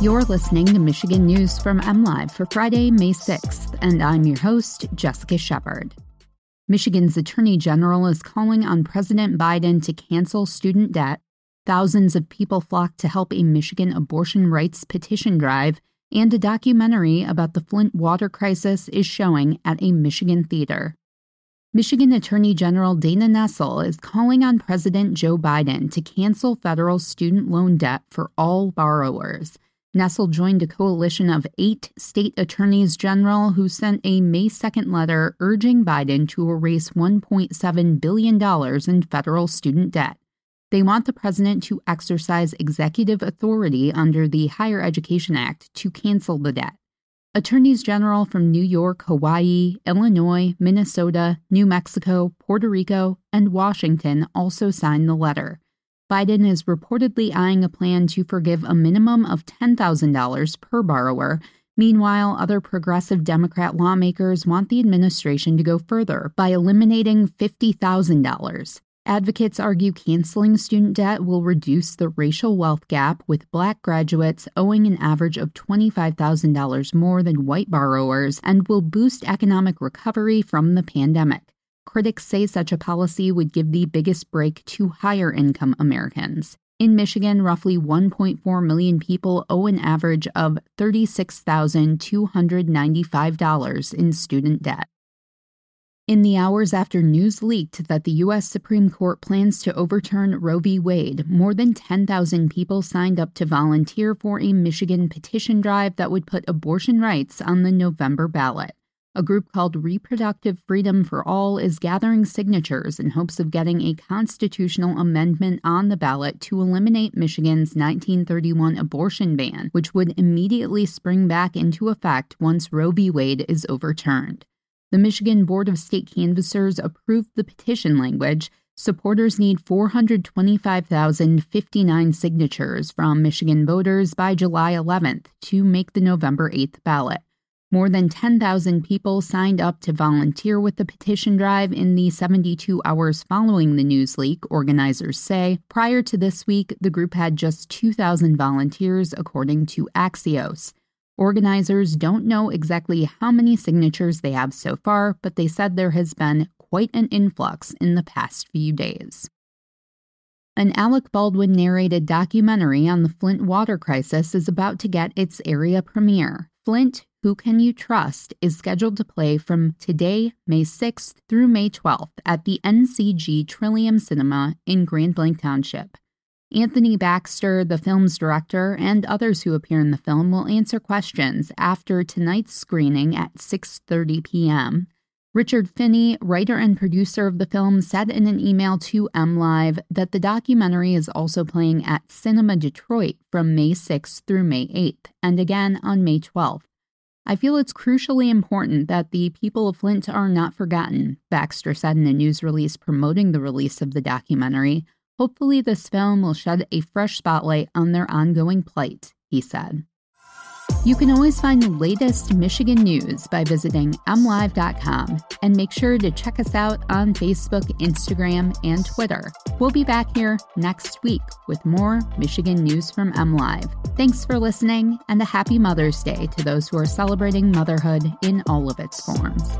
You're listening to Michigan News from MLive for Friday, May 6th, and I'm your host, Jessica Shepard. Michigan's Attorney General is calling on President Biden to cancel student debt. Thousands of people flocked to help a Michigan abortion rights petition drive, and a documentary about the Flint water crisis is showing at a Michigan theater. Michigan Attorney General Dana Nessel is calling on President Joe Biden to cancel federal student loan debt for all borrowers. Nessel joined a coalition of eight state attorneys general who sent a May 2nd letter urging Biden to erase $1.7 billion in federal student debt. They want the president to exercise executive authority under the Higher Education Act to cancel the debt. Attorneys general from New York, Hawaii, Illinois, Minnesota, New Mexico, Puerto Rico, and Washington also signed the letter. Biden is reportedly eyeing a plan to forgive a minimum of $10,000 per borrower. Meanwhile, other progressive Democrat lawmakers want the administration to go further by eliminating $50,000. Advocates argue canceling student debt will reduce the racial wealth gap, with black graduates owing an average of $25,000 more than white borrowers, and will boost economic recovery from the pandemic. Critics say such a policy would give the biggest break to higher income Americans. In Michigan, roughly 1.4 million people owe an average of $36,295 in student debt. In the hours after news leaked that the U.S. Supreme Court plans to overturn Roe v. Wade, more than 10,000 people signed up to volunteer for a Michigan petition drive that would put abortion rights on the November ballot. A group called Reproductive Freedom for All is gathering signatures in hopes of getting a constitutional amendment on the ballot to eliminate Michigan's 1931 abortion ban, which would immediately spring back into effect once Roe v. Wade is overturned. The Michigan Board of State Canvassers approved the petition language. Supporters need 425,059 signatures from Michigan voters by July 11th to make the November 8th ballot. More than 10,000 people signed up to volunteer with the petition drive in the 72 hours following the news leak, organizers say. Prior to this week, the group had just 2,000 volunteers, according to Axios. Organizers don't know exactly how many signatures they have so far, but they said there has been quite an influx in the past few days. An Alec Baldwin narrated documentary on the Flint water crisis is about to get its area premiere. Flint, Who Can You Trust is scheduled to play from today, May 6th through May 12th at the NCG Trillium Cinema in Grand Blanc Township. Anthony Baxter, the film's director, and others who appear in the film will answer questions after tonight's screening at 6:30 p.m. Richard Finney, writer and producer of the film, said in an email to MLive that the documentary is also playing at Cinema Detroit from May 6th through May 8th, and again on May 12th. I feel it's crucially important that the people of Flint are not forgotten, Baxter said in a news release promoting the release of the documentary. Hopefully, this film will shed a fresh spotlight on their ongoing plight, he said. You can always find the latest Michigan news by visiting mlive.com and make sure to check us out on Facebook, Instagram, and Twitter. We'll be back here next week with more Michigan news from MLive. Thanks for listening and a happy Mother's Day to those who are celebrating motherhood in all of its forms.